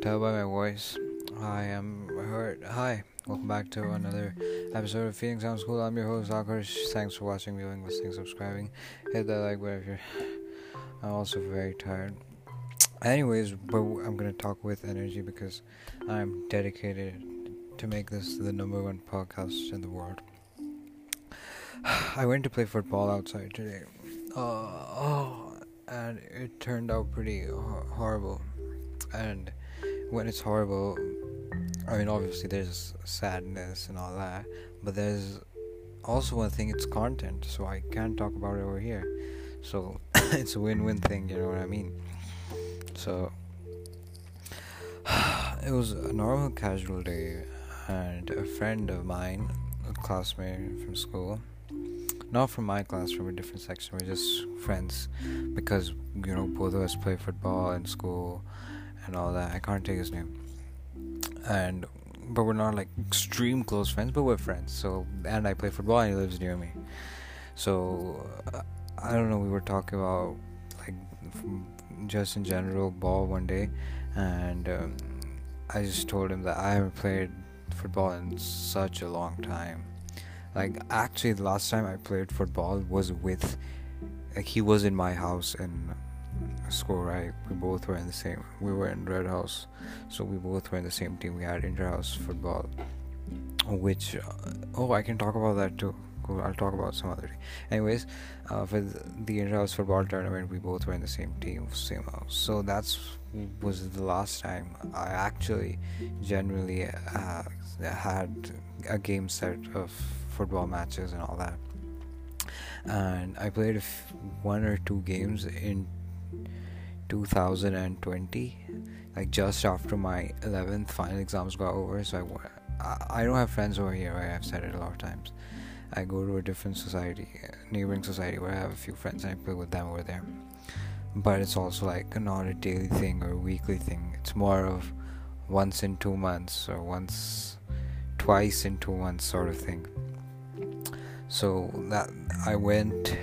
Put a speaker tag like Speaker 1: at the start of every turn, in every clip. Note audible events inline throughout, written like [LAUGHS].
Speaker 1: tell by my voice, I am hurt. Hi, welcome back to another episode of Feeling Sounds Cool. I'm your host, Akash. Thanks for watching, viewing, listening, subscribing. Hit that like button if you're. [LAUGHS] I'm also very tired. Anyways, but I'm gonna talk with energy because I'm dedicated to make this the number one podcast in the world. [SIGHS] I went to play football outside today. Uh, oh, and it turned out pretty horrible. And when it's horrible, I mean, obviously there's sadness and all that, but there's also one thing it's content, so I can't talk about it over here. So [COUGHS] it's a win win thing, you know what I mean? So [SIGHS] it was a normal casual day, and a friend of mine, a classmate from school, not from my class, from a different section. We're just friends because you know both of us play football in school and all that. I can't take his name, and but we're not like extreme close friends, but we're friends. So and I play football, and he lives near me. So uh, I don't know. We were talking about like just in general ball one day, and um, I just told him that I haven't played football in such a long time like actually, the last time I played football was with, like he was in my house in school, right? We both were in the same. We were in Red House, so we both were in the same team. We had inter-house football, which oh, I can talk about that too. Cool, I'll talk about some other day. Anyways, uh, for the inter-house football tournament, we both were in the same team, same house. So that's was the last time I actually generally uh, had a game set of football matches and all that. And I played one or two games in 2020, like just after my 11th final exams got over. So I, I don't have friends over here. Right? I've said it a lot of times. I go to a different society, neighboring society, where I have a few friends and I play with them over there. But it's also like not a daily thing or weekly thing. It's more of once in two months or once, twice in two months sort of thing so that I went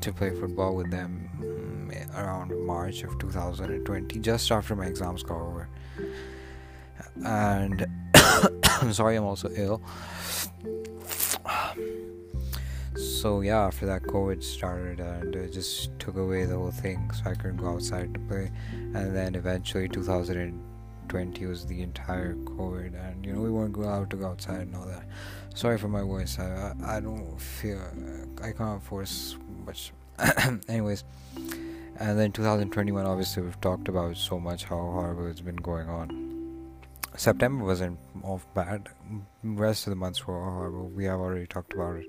Speaker 1: to play football with them around March of 2020, just after my exams got over. And I'm [COUGHS] sorry, I'm also ill. So yeah, after that, COVID started and it just took away the whole thing, so I couldn't go outside to play. And then eventually, 2020 was the entire COVID, and you know we weren't allowed to go outside and all that sorry for my voice i i don't feel i can't force much [COUGHS] anyways and then 2021 obviously we've talked about so much how horrible it's been going on september wasn't off bad rest of the months were horrible we have already talked about it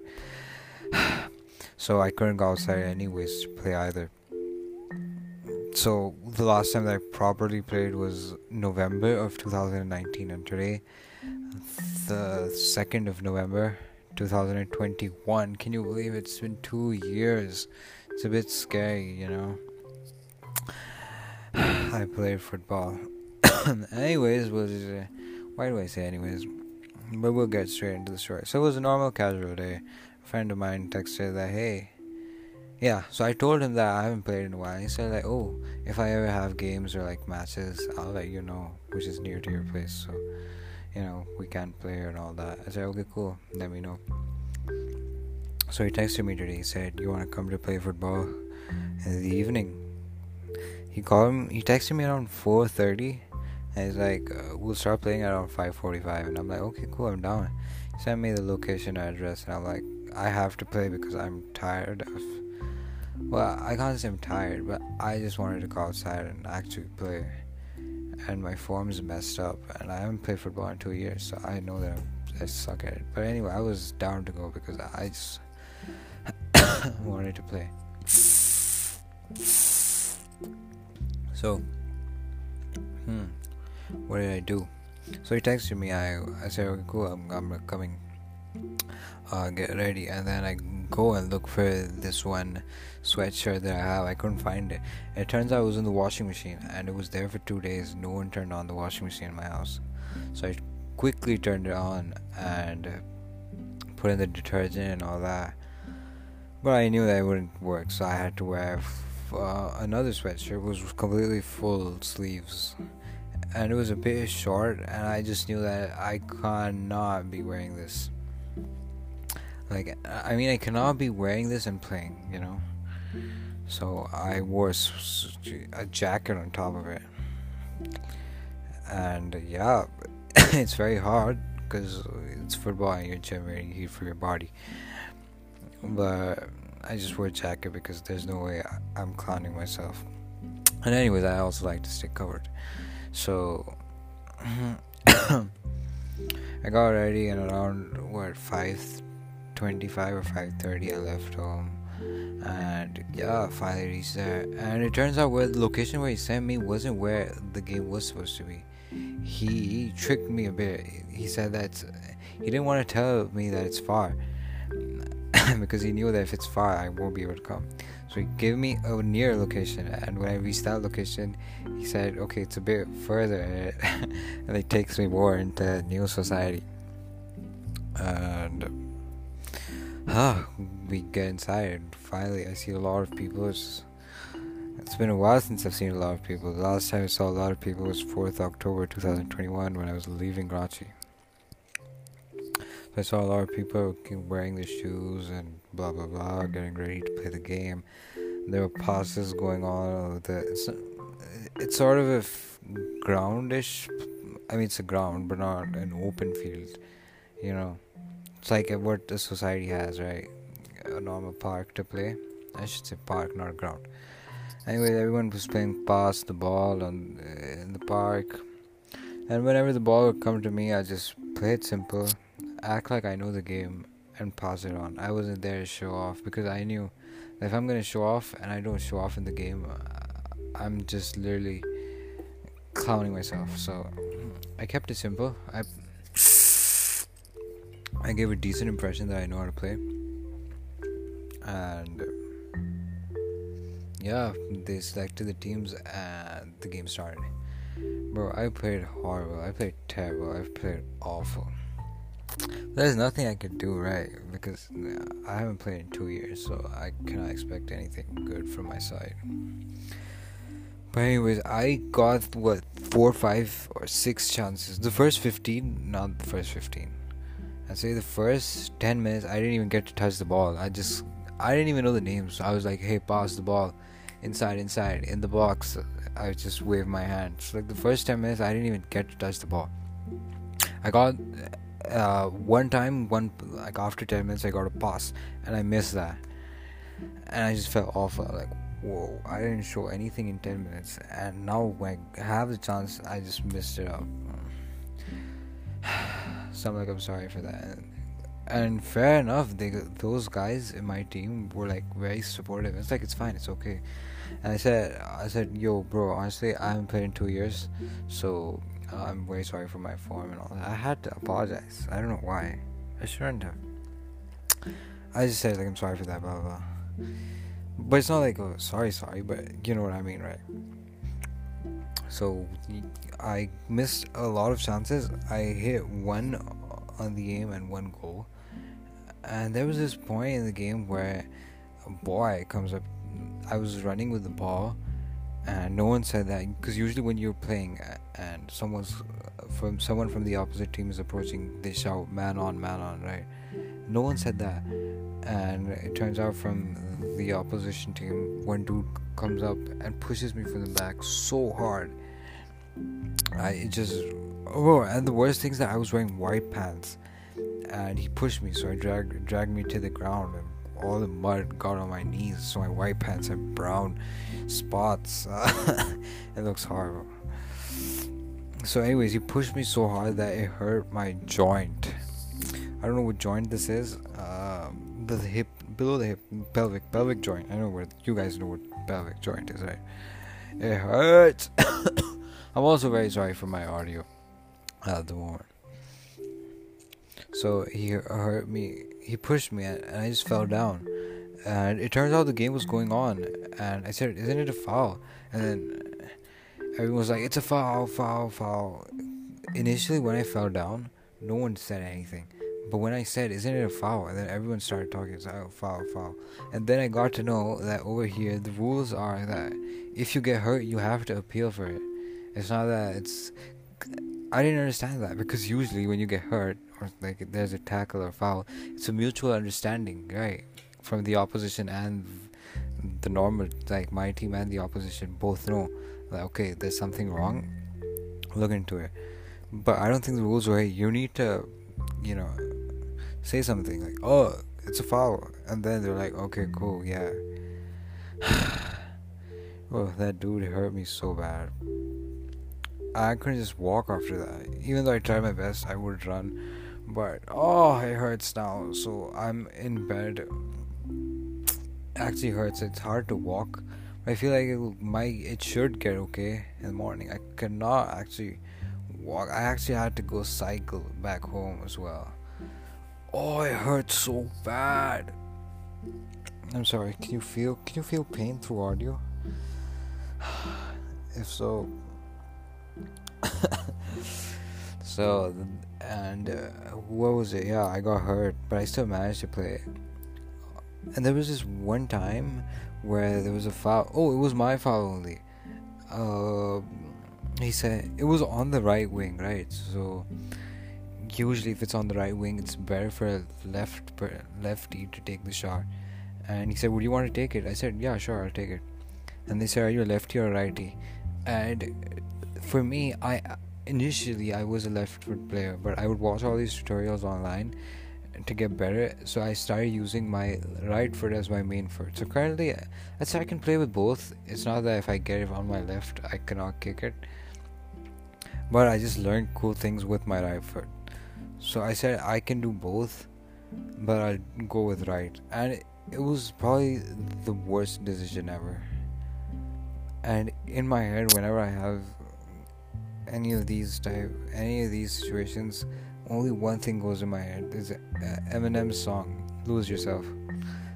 Speaker 1: [SIGHS] so i couldn't go outside anyways to play either so the last time that i properly played was november of 2019 and today the 2nd of November 2021. Can you believe it's been two years? It's a bit scary, you know. [SIGHS] I play football. [COUGHS] anyways, was uh, why do I say anyways? But we'll get straight into the story. So it was a normal casual day. A friend of mine texted that hey, yeah. So I told him that I haven't played in a while. He said like, oh, if I ever have games or like matches, I'll let you know, which is near to your place. So you know, we can't play and all that. I said, okay, cool, let me know. So he texted me today. He said, "You want to come to play football in the evening?" He called me. He texted me around 4:30, and he's like, uh, "We'll start playing around 5:45." And I'm like, "Okay, cool, I'm down." He sent me the location address, and I'm like, "I have to play because I'm tired of." Well, I can't say I'm tired, but I just wanted to go outside and actually play and my form is messed up, and I haven't played football in two years, so I know that I'm, I suck at it. But anyway, I was down to go because I just [COUGHS] wanted to play. So, hmm, what did I do? So he texted me. I I said, okay, cool. I'm I'm coming. Uh, get ready, and then I go and look for this one sweatshirt that I have. I couldn't find it. It turns out it was in the washing machine and it was there for two days. No one turned on the washing machine in my house. So I quickly turned it on and put in the detergent and all that. But I knew that it wouldn't work, so I had to wear uh, another sweatshirt was completely full sleeves, and it was a bit short, and I just knew that I cannot be wearing this. Like, I mean, I cannot be wearing this and playing, you know. So I wore a jacket on top of it, and yeah, [LAUGHS] it's very hard because it's football and you're generating heat for your body. But I just wear a jacket because there's no way I'm clowning myself. And anyways, I also like to stay covered. So [COUGHS] I got ready and around what five twenty-five or five thirty, I left home. And yeah, finally reached there. And it turns out where the location where he sent me wasn't where the game was supposed to be. He tricked me a bit. He said that he didn't want to tell me that it's far because he knew that if it's far, I won't be able to come. So he gave me a near location, and when I reached that location, he said, "Okay, it's a bit further," [LAUGHS] and it takes me more into New Society. And ah, we get inside. Finally, I see a lot of people. It's, it's been a while since I've seen a lot of people. The last time I saw a lot of people was 4th October 2021 when I was leaving Karachi. I saw a lot of people wearing the shoes and blah blah blah, getting ready to play the game. There were passes going on. The, it's, it's sort of a groundish. I mean, it's a ground, but not an open field. You know, it's like what the society has, right? A normal park to play. I should say park, not ground. Anyway, everyone was playing pass the ball on in the park, and whenever the ball would come to me, I just play it simple act like I know the game and pass it on. I wasn't there to show off because I knew if I'm gonna show off and I don't show off in the game, uh, I'm just literally clowning myself. So I kept it simple. I I gave a decent impression that I know how to play, and yeah, they selected the teams and the game started. Bro, I played horrible. I played terrible. I played awful. There's nothing I can do right because I haven't played in two years, so I cannot expect anything good from my side. But anyways, I got what four, five, or six chances. The first fifteen, not the first fifteen. I'd say the first ten minutes, I didn't even get to touch the ball. I just, I didn't even know the names. I was like, "Hey, pass the ball, inside, inside, in the box." I just waved my hands. Like the first ten minutes, I didn't even get to touch the ball. I got uh, one time, one like after ten minutes, I got a pass and I missed that, and I just felt awful. Like, whoa, I didn't show anything in ten minutes, and now when I have the chance, I just missed it up. [SIGHS] so I'm like, I'm sorry for that. And fair enough, they those guys in my team were like very supportive. It's like it's fine, it's okay. And I said, I said, yo, bro, honestly, I haven't played in two years, so I'm very sorry for my form and all that. I had to apologize. I don't know why. I shouldn't have. I just said like I'm sorry for that, blah blah. blah. But it's not like oh sorry sorry, but you know what I mean, right? So I missed a lot of chances. I hit one on the game and one goal, and there was this point in the game where a boy comes up. I was running with the ball and no one said that because usually when you're playing uh, and someone's uh, from someone from the opposite team is approaching they shout man on man on right? No one said that. And it turns out from the opposition team one dude comes up and pushes me from the back so hard I just oh and the worst thing is that I was wearing white pants and he pushed me so I dragged dragged me to the ground and all the mud got on my knees, so my white pants have brown spots. [LAUGHS] it looks horrible. So, anyways, he pushed me so hard that it hurt my joint. I don't know what joint this is. Uh, the hip, below the hip, pelvic, pelvic joint. I know where you guys know what pelvic joint is, right? It hurts. [COUGHS] I'm also very sorry for my audio at the moment. So he hurt me he pushed me and I just fell mm-hmm. down. And it turns out the game was going on, and I said, "Isn't it a foul?" And then everyone was like, "It's a foul, foul, foul." Initially, when I fell down, no one said anything, But when I said, "Isn't it a foul?" and then everyone started talking, it's like, "Oh, foul, foul." And then I got to know that over here the rules are that if you get hurt, you have to appeal for it. It's not that it's. I didn't understand that because usually when you get hurt or like there's a tackle or foul, it's a mutual understanding, right, from the opposition and the normal, like my team and the opposition both know that okay, there's something wrong. Look into it. But I don't think the rules are. You need to, you know, say something like, "Oh, it's a foul," and then they're like, "Okay, cool, yeah." [SIGHS] oh, that dude hurt me so bad. I couldn't just walk after that. Even though I tried my best, I would run. But oh, it hurts now. So I'm in bed. Actually hurts. It's hard to walk. I feel like it might. It should get okay in the morning. I cannot actually walk. I actually had to go cycle back home as well. Oh, it hurts so bad. I'm sorry. Can you feel? Can you feel pain through audio? [SIGHS] if so, [LAUGHS] so and uh, what was it? Yeah, I got hurt, but I still managed to play. And there was this one time where there was a foul. Oh, it was my foul only. Uh, he said it was on the right wing, right? So usually, if it's on the right wing, it's better for a left per, lefty to take the shot. And he said, "Would you want to take it?" I said, "Yeah, sure, I'll take it." And they said, "Are you a lefty or a righty?" And for me, I initially I was a left foot player, but I would watch all these tutorials online to get better. So I started using my right foot as my main foot. So currently, I'd say I can play with both. It's not that if I get it on my left, I cannot kick it. But I just learned cool things with my right foot. So I said I can do both, but I'll go with right. And it was probably the worst decision ever. And in my head, whenever I have any of these type any of these situations only one thing goes in my head is uh, eminem's song lose yourself.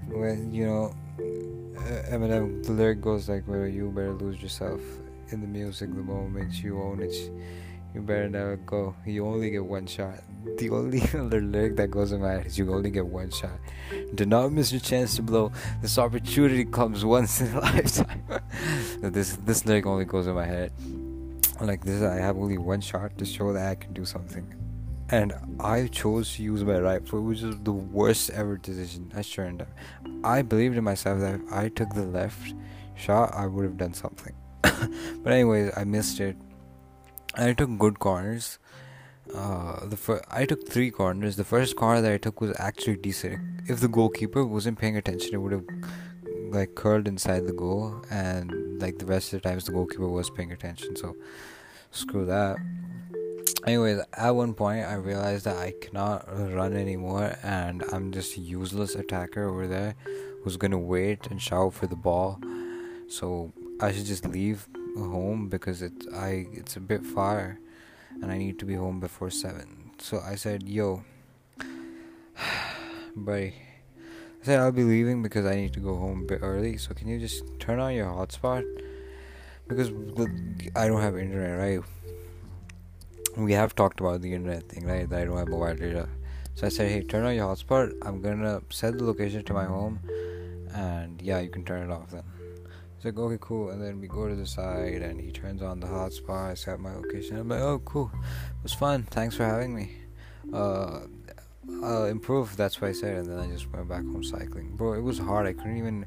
Speaker 1: When you know uh, eminem the lyric goes like where you better lose yourself in the music the moment you own it. You better never go. You only get one shot. The only [LAUGHS] other lyric that goes in my head is you only get one shot. Do not miss your chance to blow. This opportunity comes once in a [LAUGHS] lifetime. [LAUGHS] This this lyric only goes in my head like this i have only one shot to show that i can do something. And i chose to use my right foot which is the worst ever decision. I turned out i believed in myself that if i took the left shot i would have done something. [LAUGHS] But anyways i missed it. I took good corners. Uh, the fir- I took three corners. The first corner that I took was actually decent. If the goalkeeper wasn't paying attention, it would have like curled inside the goal, and like the rest of the times the goalkeeper was paying attention. So screw that. Anyways, at one point I realized that I cannot run anymore, and I'm just a useless attacker over there who's gonna wait and shout for the ball. So I should just leave home because it's I it's a bit far, and I need to be home before seven. So I said, "Yo, [SIGHS] buddy." I said I'll be leaving because I need to go home a bit early. So can you just turn on your hotspot? Because I don't have internet, right? We have talked about the internet thing, right? That I don't have mobile data. So I said, hey, turn on your hotspot. I'm gonna set the location to my home, and yeah, you can turn it off then. He's like, okay, cool. And then we go to the side, and he turns on the hotspot. I set my location. I'm like, oh, cool. It was fun. Thanks for having me. Uh, I'll improve. That's what I said, and then I just went back home cycling. Bro, it was hard. I couldn't even.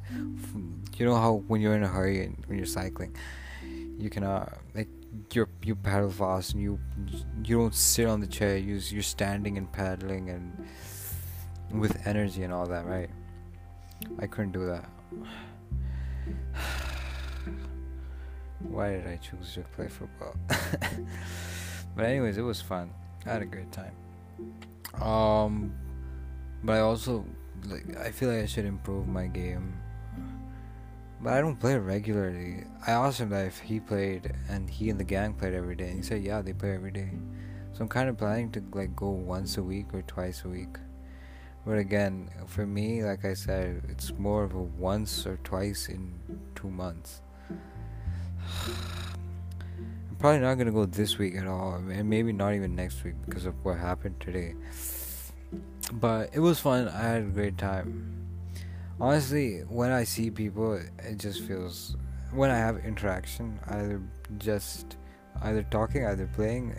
Speaker 1: You know how when you're in a hurry and when you're cycling, you cannot like you you paddle fast and you you don't sit on the chair. You you're standing and paddling and with energy and all that, right? I couldn't do that. [SIGHS] Why did I choose to play football? [LAUGHS] but anyways, it was fun. I had a great time. Um, but I also like I feel like I should improve my game. But I don't play regularly. I asked him that if he played and he and the gang played every day, and he said yeah they play every day. So I'm kind of planning to like go once a week or twice a week. But again, for me, like I said, it's more of a once or twice in two months. [SIGHS] [SIGHS] Probably not gonna go this week at all, and maybe not even next week because of what happened today. but it was fun. I had a great time. Honestly, when I see people, it just feels when I have interaction, either just either talking, either playing,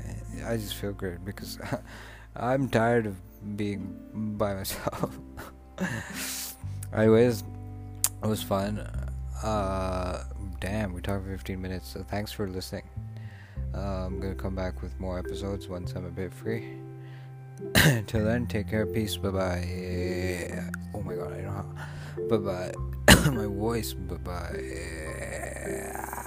Speaker 1: I just feel great because [LAUGHS] I'm tired of being by myself. [LAUGHS] Anyways, it was fun. Uh, damn, we talked for 15 minutes, so thanks for listening. Uh, I'm gonna come back with more episodes once I'm a bit free. [COUGHS] Till then, take care, peace, bye bye. Oh my god, I don't know how. Bye bye. [COUGHS] my voice, bye bye.